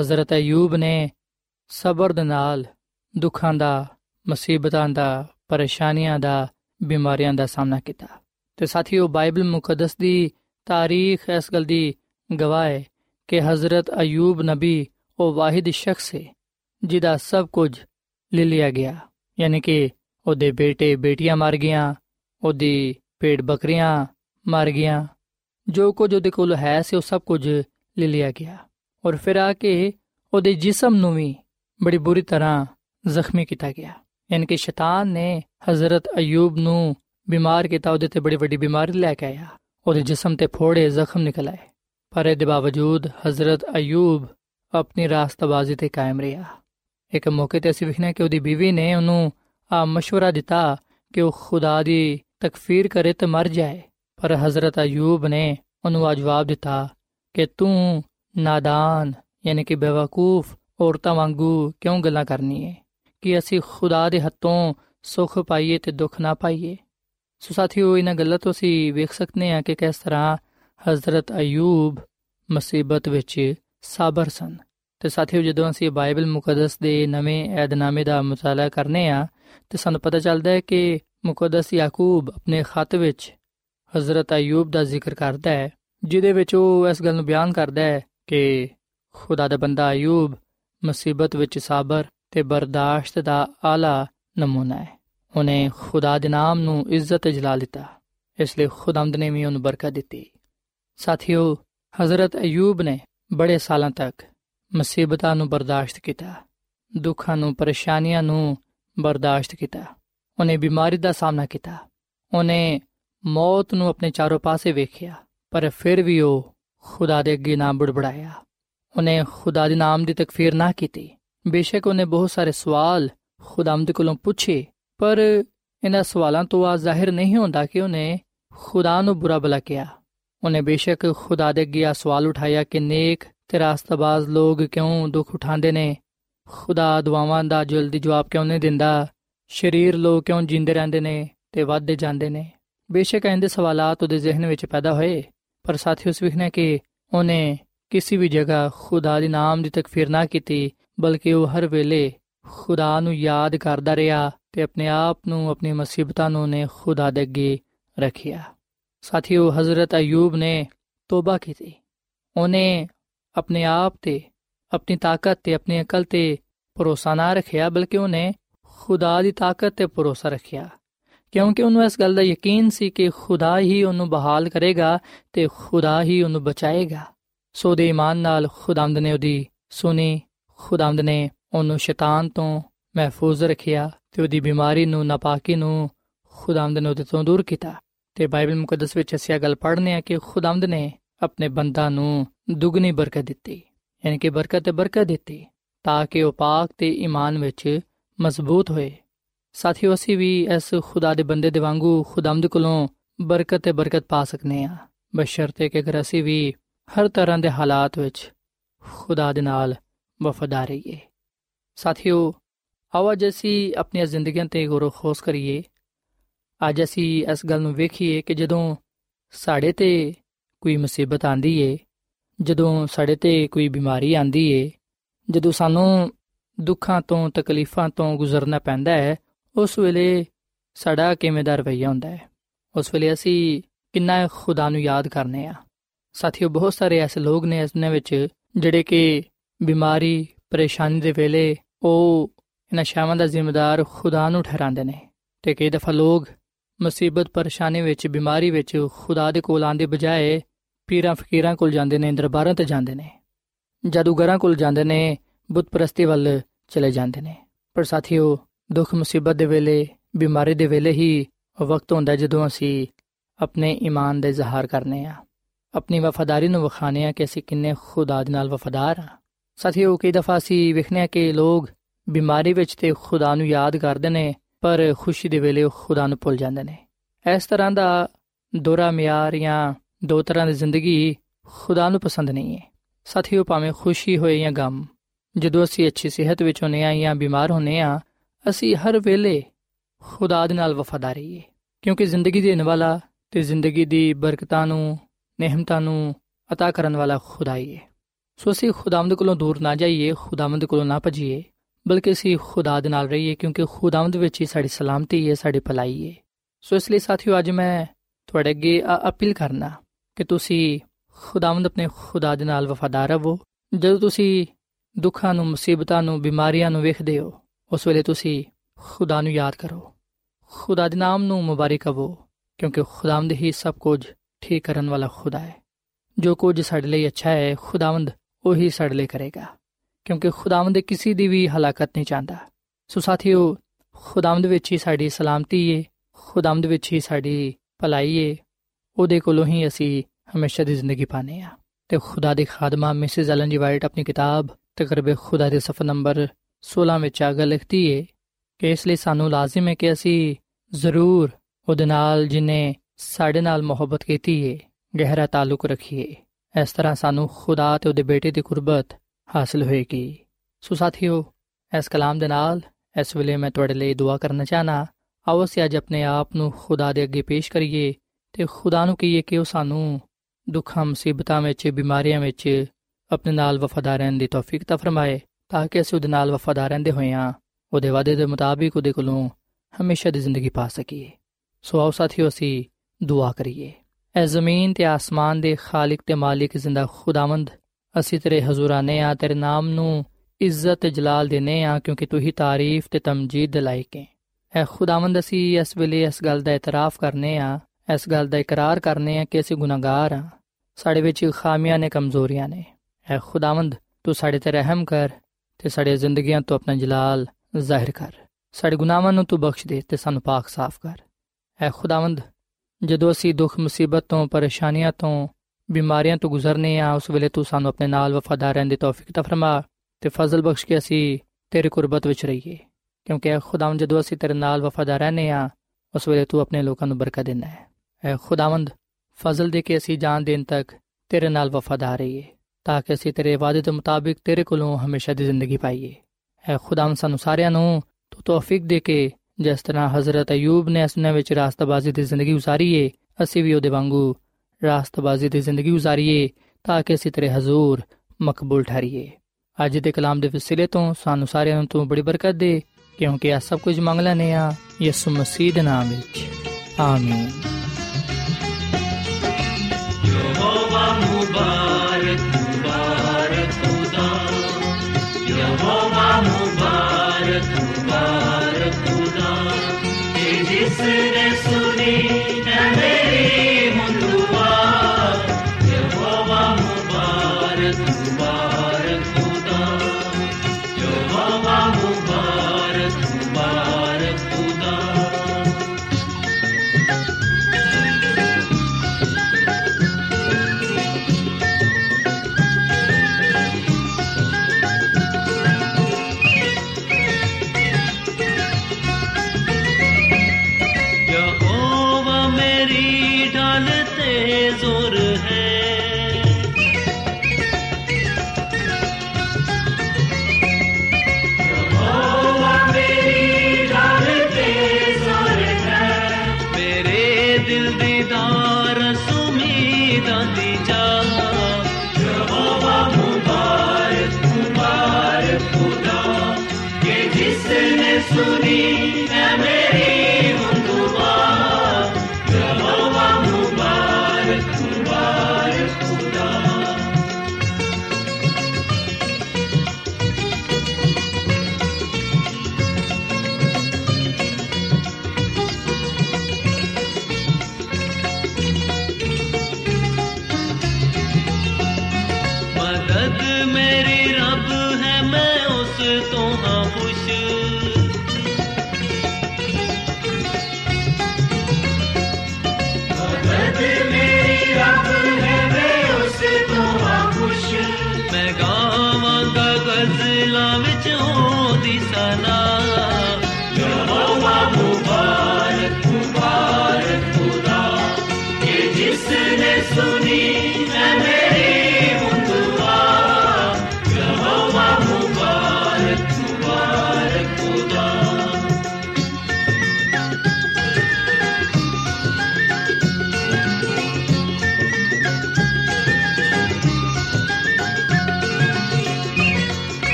ਹਜ਼ਰਤ ਅਯੂਬ ਨੇ ਸਬਰ ਦੇ ਨਾਲ ਦੁੱਖਾਂ ਦਾ, ਮੁਸੀਬਤਾਂ ਦਾ, ਪਰੇਸ਼ਾਨੀਆਂ ਦਾ, ਬਿਮਾਰੀਆਂ ਦਾ ਸਾਹਮਣਾ ਕੀਤਾ। ਤੇ ਸਾਥੀਓ, ਬਾਈਬਲ ਮੁਕੱਦਸ ਦੀ ਤਾਰੀਖ ਇਸ ਗੱਲ ਦੀ ਗਵਾਹ ਹੈ ਕਿ ਹਜ਼ਰਤ ਅਯੂਬ ਨਬੀ ਉਹ ਵਾਹਿਦ ਸ਼ਖਸ ਹੈ, ਜਿਹਦਾ ਸਭ ਕੁਝ ਲੈ ਲਿਆ ਗਿਆ। ਯਾਨੀ ਕਿ ਉਹਦੇ ਬੇਟੇ ਬੇਟੀਆਂ ਮਰ ਗਈਆਂ, ਉਹਦੀ ਪੇੜ ਬੱਕਰੀਆਂ ਮਰ ਗਈਆਂ, ਜੋ ਕੁਝ ਉਹਦੇ ਕੋਲ ਹੈ ਸੀ, ਉਹ ਸਭ ਕੁਝ ਲੈ ਲਿਆ ਗਿਆ। ਔਰ ਫਿਰ ਆ ਕੇ ਉਹਦੇ ਜਿਸਮ ਨੂੰ ਵੀ ਬੜੀ ਬੁਰੀ ਤਰ੍ਹਾਂ ਜ਼ਖਮੀ ਕੀਤਾ ਗਿਆ। ਯਾਨੀ ਕਿ ਸ਼ੈਤਾਨ ਨੇ ਹਜ਼ਰਤ ਅਯੂਬ ਨੂੰ ਬਿਮਾਰ ਕੀਤਾ ਉਹਦੇ ਤੇ ਬੜੀ ਵੱਡੀ ਬਿਮਾਰੀ ਲੈ ਕੇ ਆਇਆ ਉਹਦੇ ਜਿਸਮ ਤੇ ਫੋੜੇ ਜ਼ਖਮ ਨਿਕਲ ਆਏ ਪਰ ਇਹਦੇ ਬਾਵਜੂਦ ਹਜ਼ਰਤ ਅਯੂਬ ਆਪਣੀ ਰਾਸਤਬਾਜ਼ੀ ਤੇ ਕਾਇਮ ਰਿਹਾ ਇੱਕ ਮੌਕੇ ਤੇ ਅਸੀਂ ਵਿਖਣਾ ਕਿ ਉਹਦੀ ਬੀਵੀ ਨੇ ਉਹਨੂੰ ਆ مشورہ ਦਿੱਤਾ ਕਿ ਉਹ ਖੁਦਾ ਦੀ ਤਕਫੀਰ ਕਰੇ ਤੇ ਮਰ ਜਾਏ ਪਰ ਹਜ਼ਰਤ ਅਯੂਬ ਨੇ ਉਹਨੂੰ ਜਵਾਬ ਦਿੱਤਾ ਕਿ ਤੂੰ ਨਾਦਾਨ ਯਾਨੀ ਕਿ ਬੇਵਕੂਫ ਔਰਤਾਂ ਵਾਂਗੂ ਕਿਉਂ ਗੱਲਾਂ ਕਰਨੀ ਹੈ ਕਿ ਅਸੀਂ ਖੁਦਾ ਦੇ ਹੱਥੋਂ ਸੁੱਖ ਪਾਈਏ ਤੇ ਦੁੱਖ ਨਾ ਪਾਈਏ ਸੋ ਸਾਥੀਓ, ਇਹਨਾਂ ਗੱਲਾਂ ਤੋਂ ਅਸੀਂ ਵੇਖ ਸਕਦੇ ਹਾਂ ਕਿ ਕਿਸ ਤਰ੍ਹਾਂ ਹਜ਼ਰਤ ਅਯੂਬ ਮੁਸੀਬਤ ਵਿੱਚ ਸਾਬਰ ਸਨ। ਤੇ ਸਾਥੀਓ, ਜਦੋਂ ਅਸੀਂ ਬਾਈਬਲ ਮੁਕੱਦਸ ਦੇ ਨਵੇਂ ਏਧਨਾਮੇ ਦਾ ਮਤਾਲਾ ਕਰਨੇ ਆ ਤੇ ਸਾਨੂੰ ਪਤਾ ਚੱਲਦਾ ਹੈ ਕਿ ਮੁਕੱਦਸ ਯਾਕੂਬ ਆਪਣੇ ਖਤ ਵਿੱਚ ਹਜ਼ਰਤ ਅਯੂਬ ਦਾ ਜ਼ਿਕਰ ਕਰਦਾ ਹੈ, ਜਿਹਦੇ ਵਿੱਚ ਉਹ ਇਸ ਗੱਲ ਨੂੰ ਬਿਆਨ ਕਰਦਾ ਹੈ ਕਿ ਖੁਦਾ ਦਾ ਬੰਦਾ ਅਯੂਬ ਮੁਸੀਬਤ ਵਿੱਚ ਸਾਬਰ ਤੇ ਬਰਦਾਸ਼ਤ ਦਾ ਆਲਾ ਨਮੂਨਾ ਹੈ। ਉਹਨੇ ਖੁਦਾ ਦੇ ਨਾਮ ਨੂੰ ਇੱਜ਼ਤ ਤੇ ਜਲਾ ਦਿੱਤਾ ਇਸ ਲਈ ਖੁਦਾਮਦ ਨੇ ਵੀ ਉਹਨੂੰ ਬਰਕਤ ਦਿੱਤੀ। ਸਾਥੀਓ, ਹਜ਼ਰਤ ਅਯੂਬ ਨੇ ਬੜੇ ਸਾਲਾਂ ਤੱਕ ਮੁਸੀਬਤਾਂ ਨੂੰ ਬਰਦਾਸ਼ਤ ਕੀਤਾ, ਦੁੱਖਾਂ ਨੂੰ, ਪਰੇਸ਼ਾਨੀਆਂ ਨੂੰ ਬਰਦਾਸ਼ਤ ਕੀਤਾ, ਉਹਨੇ ਬਿਮਾਰੀ ਦਾ ਸਾਹਮਣਾ ਕੀਤਾ, ਉਹਨੇ ਮੌਤ ਨੂੰ ਆਪਣੇ ਚਾਰੋਂ ਪਾਸੇ ਵੇਖਿਆ, ਪਰ ਫਿਰ ਵੀ ਉਹ ਖੁਦਾ ਦੇ ਅੱਗੇ ਨਾ ਬੜਬੜਾਇਆ। ਉਹਨੇ ਖੁਦਾ ਦੇ ਨਾਮ ਦੀ ਤਕਫੀਰ ਨਾ ਕੀਤੀ। ਬੇਸ਼ੱਕ ਉਹਨੇ ਬਹੁਤ ਸਾਰੇ ਸਵਾਲ ਖੁਦਾਮਦ ਕੋਲੋਂ ਪੁੱਛੇ ਪਰ ਇਹਨਾਂ ਸਵਾਲਾਂ ਤੋਂ ਆ ਜ਼ਾਹਿਰ ਨਹੀਂ ਹੁੰਦਾ ਕਿ ਉਹਨੇ ਖੁਦਾ ਨੂੰ ਬੁਰਾ ਭਲਾ ਕਿਹਾ। ਉਹਨੇ ਬੇਸ਼ੱਕ ਖੁਦਾ ਦੇ ਅੱਗੇ ਆ ਸਵਾਲ ਉਠਾਇਆ ਕਿ ਨੇਕ ਤੇ ਰਾਸਤਬਾਜ਼ ਲੋਕ ਕਿਉਂ ਦੁੱਖ ਉਠਾਉਂਦੇ ਨੇ? ਖੁਦਾ ਦੁਆਵਾਂ ਦਾ ਜਲਦੀ ਜਵਾਬ ਕਿਉਂ ਨਹੀਂ ਦਿੰਦਾ? ਸ਼ਰੀਰ ਲੋਕ ਕਿਉਂ ਜਿੰਦੇ ਰਹਿੰਦੇ ਨੇ ਤੇ ਵੱਧਦੇ ਜਾਂਦੇ ਨੇ? ਬੇਸ਼ੱਕ ਇਹਦੇ ਸਵਾਲਾਤ ਉਹਦੇ ਜ਼ਿਹਨ ਵਿੱਚ ਪੈਦਾ ਹੋਏ। ਪਰ ਸਾਥੀ ਉਸ ਵਿਖਨੇ ਕਿ ਉਹਨੇ ਕਿਸੇ ਵੀ ਜਗ੍ਹਾ ਖੁਦਾ ਦੇ ਨਾਮ ਦੀ ਤਕਫੀਰ ਨਾ ਕੀਤੀ, ਬਲਕਿ ਉਹ ਹਰ ਵੇਲੇ ਖੁਦਾ ਨੂੰ ਯਾਦ ਕਰਦਾ ਰਿਹਾ ਤੇ ਆਪਣੇ ਆਪ ਨੂੰ, ਆਪਣੀ ਮੁਸੀਬਤਾਂ ਨੂੰ ਨੇ ਖੁਦਾ ਦੇ ਅੱਗੇ ਰੱਖਿਆ। ਸਾਥੀਓ, ਹਜ਼ਰਤ ਅਯੂਬ ਨੇ ਤੋਬਾ ਕੀਤੀ। ਉਹਨੇ ਆਪਣੇ ਆਪ ਤੇ, ਆਪਣੀ ਤਾਕਤ ਤੇ, ਆਪਣੀ ਅਕਲ ਤੇ ਭਰੋਸਾ ਨਾ ਰੱਖਿਆ, ਬਲਕਿ ਉਹਨੇ ਖੁਦਾ ਦੀ ਤਾਕਤ ਤੇ ਭਰੋਸਾ ਰੱਖਿਆ। ਕਿਉਂਕਿ ਉਹਨੂੰ ਇਸ ਗੱਲ ਦਾ ਯਕੀਨ ਸੀ ਕਿ ਖੁਦਾ ਹੀ ਉਹਨੂੰ ਬਹਾਲ ਕਰੇਗਾ ਤੇ ਖੁਦਾ ਹੀ ਉਹਨੂੰ ਬਚਾਏਗਾ। ਸੋ ਦੇ ਇਮਾਨ ਨਾਲ ਖੁਦਾਮਦ ਨੇ ਉਹਦੀ ਸੁਣੀ, ਖੁਦਾਮਦ ਨੇ ਉਹਨੂੰ ਸ਼ੈਤਾਨ ਤੋਂ ਮਹਿਫੂਜ਼ ਰੱਖਿਆ। ਤੇ ਉਹਦੀ ਬਿਮਾਰੀ ਨੂੰ, ਨਾਪਾਕੀ ਨੂੰ ਖੁਦਾਮਦ ਨੇ ਉਹਦੇ ਤੋਂ ਦੂਰ ਕੀਤਾ। ਤੇ ਬਾਈਬਲ ਮੁਕੱਦਸ ਵਿੱਚ ਅਸੀਂ ਗੱਲ ਪੜ੍ਹਨੇ ਆ ਕਿ ਖੁਦਾਮਦ ਨੇ ਆਪਣੇ ਬੰਦਾ ਨੂੰ ਦੁੱਗਣੀ ਬਰਕਤ ਦਿੱਤੀ, ਯਾਨੀ ਕਿ ਬਰਕਤ ਤੇ ਬਰਕਤ ਦਿੱਤੀ, ਤਾਂ ਕਿ ਉਹ ਪਾਕ ਤੇ ਈਮਾਨ ਵਿੱਚ ਮਜ਼ਬੂਤ ਹੋਏ। ਸਾਥੀਓ, ਅਸੀਂ ਵੀ ਇਸ ਖੁਦਾ ਦੇ ਬੰਦੇ ਦੇ ਵਾਂਗੂ ਖੁਦਾਮਦ ਕੋਲੋਂ ਬਰਕਤ ਤੇ ਬਰਕਤ ਪਾ ਸਕਨੇ ਆ। ਬਸ਼ਰਤੇ ਕਿ ਅਗਰ ਅਸੀਂ ਵੀ ਹਰ ਤਰ੍ਹਾਂ ਦੇ ਹਾਲਾਤ ਵਿੱਚ ਖੁਦਾ ਦੇ ਨਾਲ ਵਫਾਦਾਰ ਰਹੀਏ। ਸਾਥੀਓ ਆਵਾਜ਼ ਅਸੀਂ ਆਪਣੀਆਂ ਜ਼ਿੰਦਗੀਆਂ ਤੇ ਗੌਰ ਖੋਸ ਕਰੀਏ। ਅੱਜ ਅਸੀਂ ਇਸ ਗੱਲ ਨੂੰ ਵੇਖੀਏ ਕਿ ਜਦੋਂ ਸਾਡੇ ਤੇ ਕੋਈ ਮੁਸੀਬਤ ਆਂਦੀ ਏ, ਜਦੋਂ ਸਾਡੇ ਤੇ ਕੋਈ ਬਿਮਾਰੀ ਆਂਦੀ ਏ, ਜਦੋਂ ਸਾਨੂੰ ਦੁੱਖਾਂ ਤੋਂ, ਤਕਲੀਫਾਂ ਤੋਂ ਗੁਜ਼ਰਨਾ ਪੈਂਦਾ ਹੈ, ਉਸ ਵੇਲੇ ਸਾਡਾ ਕਿਵੇਂ ਦਾ ਰਵਈਆ ਹੁੰਦਾ ਹੈ? ਉਸ ਵੇਲੇ ਅਸੀਂ ਕਿੰਨਾ ਖੁਦਾ ਨੂੰ ਯਾਦ ਕਰਨੇ ਆ? ਸਾਥੀਓ, ਬਹੁਤ ਸਾਰੇ ਐਸੇ ਲੋਕ ਨੇ ਇਸ ਨੇ ਵਿੱਚ ਜਿਹੜੇ ਕਿ ਬਿਮਾਰੀ, ਪਰੇਸ਼ਾਨੀ ਦੇ ਵੇਲੇ ਉਹ ਇਹਨਾਂ ਸ਼ਾਮਾਂ ਦਾ ਜ਼ਿੰਮੇਦਾਰ ਖੁਦਾ ਨੂੰ ਠਹਿਰਾਉਂਦੇ ਨੇ। ਤੇ ਕਈ ਦਫਾ ਲੋਕ ਮੁਸੀਬਤ, ਪਰੇਸ਼ਾਨੀ ਵਿੱਚ, ਬਿਮਾਰੀ ਵਿੱਚ ਖੁਦਾ ਦੇ ਕੋਲ ਆਂਦੇ ਬਜਾਏ ਪੀਰਾਂ ਫਕੀਰਾਂ ਕੋਲ ਜਾਂਦੇ ਨੇ, ਦਰਬਾਰਾਂ ਤੇ ਜਾਂਦੇ ਨੇ। ਜਾਦੂਗਰਾਂ ਕੋਲ ਜਾਂਦੇ ਨੇ ਬੁੱਤ ਪ੍ਰਸਤੀ ਵੱਲ ਚਲੇ ਜਾਂਦੇ ਨੇ। ਪਰ ਸਾਥੀਓ, ਦੁੱਖ, ਮੁਸੀਬਤ ਦੇ ਵੇਲੇ, ਬਿਮਾਰੀ ਦੇ ਵੇਲੇ ਹੀ ਵਕਤ ਹੁੰਦਾ ਜਦੋਂ ਅਸੀਂ ਆਪਣੇ ਈਮਾਨ ਦਾ ਇਜ਼ਹਾਰ ਕਰਨੇ ਆ। ਆਪਣੀ ਵਫਾਦਾਰੀ ਨੂੰ ਵਿਖਾਣੇ ਆ ਕਿ ਅਸੀਂ ਕਿੰਨੇ ਖੁਦਾ ਦੇ ਨਾਲ ਵਫਾਦਾਰ ਆ। ਸਾਥੀਓ, ਕਈ ਦਫਾ ਸੀ ਵਿਖਨੇ ਕਿ ਲੋਕ ਬਿਮਾਰੀ ਵਿੱਚ ਤੇ ਖੁਦਾ ਨੂੰ ਯਾਦ ਕਰਦੇ ਨੇ ਪਰ ਖੁਸ਼ੀ ਦੇ ਵੇਲੇ ਉਹ ਖੁਦਾ ਨੂੰ ਭੁੱਲ ਜਾਂਦੇ ਨੇ ਇਸ ਤਰ੍ਹਾਂ ਦਾ ਦੋਰਾ ਮਿਆਰ ਜਾਂ ਦੋ ਤਰ੍ਹਾਂ ਦੀ ਜ਼ਿੰਦਗੀ ਖੁਦਾ ਨੂੰ ਪਸੰਦ ਨਹੀਂ ਹੈ ਸਾਥੀਓ ਭਾਵੇਂ ਖੁਸ਼ੀ ਹੋਏ ਜਾਂ ਗਮ ਜਦੋਂ ਅਸੀਂ ਅੱਛੀ ਸਿਹਤ ਵਿੱਚ ਹੁੰਨੇ ਆ ਜਾਂ ਬਿਮਾਰ ਹੁੰਨੇ ਆ ਅਸੀਂ ਹਰ ਵੇਲੇ ਖੁਦਾ ਦੇ ਨਾਲ ਵਫਾਦਾਰ ਰਹੀਏ ਕਿਉਂਕਿ ਜ਼ਿੰਦਗੀ ਦੇਣ ਵਾਲਾ ਤੇ ਜ਼ਿੰਦਗੀ ਦੀ ਬਰਕਤਾਂ ਨੂੰ ਨਿਹਮਤਾਂ ਨੂੰ عطا ਕਰਨ ਵਾਲਾ ਖੁਦਾ ਹੀ ਹੈ ਸੋ ਅਸੀਂ ਖੁਦਾਵੰਦ ਕੋਲੋਂ ਦੂਰ ਨਾ ਜਾਈਏ ਖੁਦਾਵੰਦ ਕੋਲੋਂ ਨਾ ਭਜੀਏ ਬਲਕਿ ਅਸੀਂ ਖੁਦਾ ਦੇ ਨਾਲ ਰਹੀਏ ਕਿਉਂਕਿ ਖੁਦਾਵੰਦ ਵਿੱਚ ਹੀ ਸਾਡੀ ਸਲਾਮਤੀ ਹੈ ਸਾਡੀ ਭਲਾਈ ਹੈ ਸੋ ਇਸ ਲਈ ਸਾਥੀਓ ਅੱਜ ਮੈਂ ਤੁਹਾਡੇ ਅੱਗੇ ਅਪੀਲ ਕਰਨਾ ਕਿ ਤੁਸੀਂ ਖੁਦਾਵੰਦ ਆਪਣੇ ਖੁਦਾ ਦੇ ਨਾਲ ਵਫਾਦਾਰ ਰਹੋ ਜਦੋਂ ਤੁਸੀਂ ਦੁੱਖਾਂ ਨੂੰ ਮੁਸੀਬਤਾਂ ਨੂੰ ਬਿਮਾਰੀਆਂ ਨੂੰ ਵੇਖਦੇ ਹੋ ਉਸ ਵੇਲੇ ਤੁਸੀਂ ਖੁਦਾ ਨੂੰ ਯਾਦ ਕਰੋ ਖੁਦਾ ਦੇ ਨਾਮ ਨੂੰ ਮੁਬਾਰਕ ਕਹੋ ਕਿਉਂਕਿ ਖੁਦਾਵੰਦ ਹੀ ਸਭ ਕੁਝ ਠੀਕ ਕਰਨ ਵਾਲਾ ਖੁਦਾ ਹੈ ਜੋ ਕੁਝ ਸਾਡੇ ਲਈ ਅੱਛਾ ਹੈ ਖੁਦਾਵੰਦ ਉਹੀ ਸਾਡੇ ਲਈ ਕਰੇਗਾ ਕਿਉਂਕਿ ਖੁਦਾਵੰਦ ਕਿਸੇ ਦੀ ਵੀ ਹਲਾਕਤ ਨਹੀਂ ਚਾਹੁੰਦਾ। ਸੋ ਸਾਥੀਓ, ਖੁਦਾਵੰਦ ਵਿੱਚ ਹੀ ਸਾਡੀ ਸਲਾਮਤੀ ਹੈ ਖੁਦਾਵੰਦ ਵਿੱਚ ਹੀ ਸਾਡੀ ਭਲਾਈ ਹੈ ਉਹਦੇ ਕੋਲੋਂ ਹੀ ਅਸੀਂ ਹਮੇਸ਼ਾ ਦੀ ਜ਼ਿੰਦਗੀ ਪਾਣੇ ਆ ਤੇ ਖੁਦਾ ਦੇ ਖਾਦਮਾ ਮਿਸਿਸ ਐਲਨ ਜੀ ਵਾਈਟ ਆਪਣੀ ਕਿਤਾਬ ਤਕਰਬ ਖੁਦਾ ਦੇ ਸਫਾ ਨੰਬਰ 16 ਵਿੱਚ ਆਗਾ ਲਿਖਦੀ ਹੈ ਕਿ ਇਸ ਲਈ ਸਾਨੂੰ ਲਾਜ਼ਮ ਹੈ ਕਿ ਅਸੀਂ ਜ਼ਰੂਰ ਉਹਦੇ ਨਾਲ ਜਿਨੇ ਸਾਡੇ ਨਾਲ ਮੁਹੱਬਤ ਕੀਤੀ ਹੈ ਗਹਿਰਾ ਤਾਲੁਕ ਰੱਖੀਏ। ਇਸ ਤਰ੍ਹਾਂ ਸਾਨੂੰ ਖੁਦਾ ਤੇ ਉਹਦੇ ਬੇਟੇ ਦੀ ਕੁਰਬਤ ਹਾਸਲ ਹੋਏਗੀ। ਸੋ ਸਾਥੀਓ, ਇਸ ਕਲਾਮ ਦੇ ਨਾਲ ਇਸ ਵੇਲੇ ਮੈਂ ਤੁਹਾਡੇ ਲਈ ਦੁਆ ਕਰਨਾ ਚਾਹਨਾ ਆਓ ਅਸੀਂ ਅੱਜ ਆਪਣੇ ਆਪ ਨੂੰ ਖੁਦਾ ਦੇ ਅੱਗੇ ਪੇਸ਼ ਕਰੀਏ ਤੇ ਖੁਦਾ ਨੂੰ ਕਹੀਏ ਕਿ ਉਹ ਸਾਨੂੰ ਦੁੱਖਾਂ, ਮੁਸੀਬਤਾਂ ਵਿੱਚ, ਬਿਮਾਰੀਆਂ ਵਿੱਚ ਆਪਣੇ ਨਾਲ ਵਫਾਦਾਰ ਰਹਿਣ ਦੀ ਤੌਫੀਕ ਤਾ ਫਰਮਾਏ, ਤਾਂ ਕਿ ਅਸੀਂ ਉਹਦੇ ਨਾਲ ਵਫਾਦਾਰ ਰਹਿੰਦੇ ਹੋਈਆਂ ਉਹਦੇ ਵਾਅਦੇ ਦੇ ਮੁਤਾਬਿਕ ਉਹਦੇ ਕੋਲੋਂ ਹਮੇਸ਼ਾ ਦੀ ਜ਼ਿੰਦਗੀ ਪਾ ਸਕੀਏ। ਸੋ ਆਓ ਸਾਥੀਓ, ਅਸੀਂ ਦੁਆ ਕਰੀਏ। ਐ ਜ਼ਮੀਨ ਤੇ ਆਸਮਾਨ ਦੇ ਖਾਲਕ ਤੇ ਮਾਲਿਕ ਜ਼ਿੰਦਾ ਖੁਦਾਵੰਦ ਅਸੀਂ ਤੇਰੇ ਹਜ਼ੂਰਾਨੇ ਆ, ਤੇਰੇ ਨਾਮ ਨੂੰ ਇੱਜ਼ਤ ਤੇ ਜਲਾਲ ਦੇਨੇ ਆ, ਕਿਉਂਕਿ ਤੂੰ ਹੀ ਤਾਰੀਫ ਤੇ ਤਮਜੀਦ ਦੇ ਲਾਇਕ ਹੈ। ਐ ਖੁਦਾਵੰਦ, ਅਸੀਂ ਇਸ ਵੇਲੇ ਇਸ ਗੱਲ ਦਾ ਇਤਰਾਫ ਕਰਨੇ ਆ, ਇਸ ਗੱਲ ਦਾ ਇਕਰਾਰ ਕਰਨੇ ਆ ਕਿ ਅਸੀਂ ਗੁਨਾਹਗਾਰ ਆ। ਸਾਡੇ ਵਿੱਚ ਖਾਮੀਆਂ ਨੇ, ਕਮਜ਼ੋਰੀਆਂ ਨੇ। ਐ ਖੁਦਾਵੰਦ, ਤੂੰ ਸਾਡੇ ਤੇ ਰਹਿਮ ਕਰ ਤੇ ਸਾਡੇ ਜ਼ਿੰਦਗੀਆਂ ਤੋਂ ਆਪਣਾ ਜਲਾਲ ਜ਼ਾਹਿਰ ਕਰ। ਸਾਡੇ ਗੁਨਾਹਾਂ ਨੂੰ ਤੂੰ ਬਖਸ਼ ਦੇ ਤੇ ਸਾਨੂੰ ਪਾਕ ਸਾਫ਼ ਕਰ। ਐ ਖੁਦਾਵੰਦ, ਜਦੋਂ ਅਸੀਂ ਦੁੱਖ ਮੁਸੀਬਤ ਤੋਂ, ਪਰੇਸ਼ਾਨੀਆਂ ਤੋਂ ਬਿਮਾਰੀਆਂ ਤੋਂ ਗੁਜ਼ਰਨੇ ਆ ਉਸ ਵੇਲੇ ਤੂੰ ਸਾਨੂੰ ਆਪਣੇ ਨਾਲ ਵਫਾਦਾਰ ਰਹਿਣ ਦੀ ਤੌਫੀਕ ਤਾ ਫਰਮਾ ਤੇ ਫਜ਼ਲ ਬਖਸ਼ ਕੇ ਅਸੀਂ ਤੇਰੇ ਕੁਰਬਤ ਵਿੱਚ ਰਹੀਏ ਕਿਉਂਕਿ ਐ ਖੁਦਾਵੰਦ ਜਦੋਂ ਅਸੀਂ ਤੇਰੇ ਨਾਲ ਵਫਾਦਾਰ ਰਹਨੇ ਆ ਉਸ ਵੇਲੇ ਤੂੰ ਆਪਣੇ ਲੋਕਾਂ ਨੂੰ ਬਰਕਤ ਦਿੰਦਾ ਹੈ ਐ ਖੁਦਾਵੰਦ ਫਜ਼ਲ ਦੇ ਕੇ ਅਸੀਂ ਜਾਨ ਦੇਣ ਤੱਕ ਤੇਰੇ ਨਾਲ ਵਫਾਦਾਰ ਰਹੀਏ ਤਾਂ ਕਿ ਅਸੀਂ ਤੇਰੇ ਵਾਅਦੇ ਦੇ ਮੁਤਾਬਿਕ ਤੇਰੇ ਕੋਲੋਂ ਹਮੇਸ਼ਾ ਦੀ ਜ਼ਿੰਦਗੀ ਪਾਈਏ ਐ ਖੁਦਾਵੰਦ ਸਾਨੂੰ ਸਾਰਿਆਂ ਨੂੰ ਤੂੰ ਤੌਫੀਕ ਦੇ ਕੇ ਜਿਸ ਤਰ੍ਹਾਂ ਹਜ਼ਰਤ ਅਯੂਬ ਨੇ ਅਸਨੇ ਵਿੱਚ ਰਾਸਤਬਾਜ਼ੀ ਦੀ ਜ਼ਿੰਦਗੀ گزارੀ ਏ ਅਸੀਂ ਵੀ ਉਹਦੇ ਵਾਂਗੂ रास्तबाजी की ज़िंदगी गुजारीए ताकि ਅਸੀਂ ਤੇਰੇ ਹਜ਼ੂਰ ਮਕਬੂਲ ਠਹਿਰੀਏ ਅੱਜ ਦੇ ਕਲਾਮ ਦੇ ਵਸਿਲੇ ਤੋਂ ਸਾਨੂੰ ਸਾਰਿਆਂ ਨੂੰ ਤੂੰ ਬੜੀ ਬਰਕਤ ਦੇ ਕਿਉਂਕਿ ਆ ਸਭ ਕੁਝ ਮੰਗ ਲੈਨੇ ਆ ਯਿਸੂ ਮਸੀਹ ਦੇ ਨਾਮ ਵਿੱਚ ਆਮੀਨ ਯਹੋਵਾ ਮੁਬਾਰਕ ਮੁਬਾਰਕ ਖੁਦਾ ਯਹੋਵਾ ਮੁਬਾਰਕ ਮੁਬਾਰਕ ਖੁਦਾ ਜਿਸ ਨੇ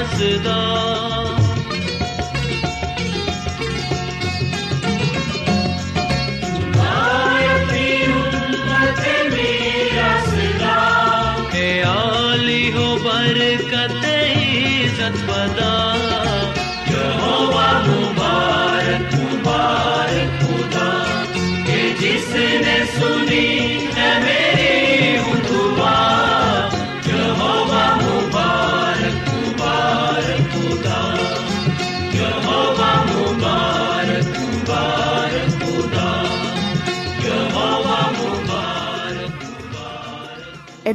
ਮੇਰਾ ਸਦਾ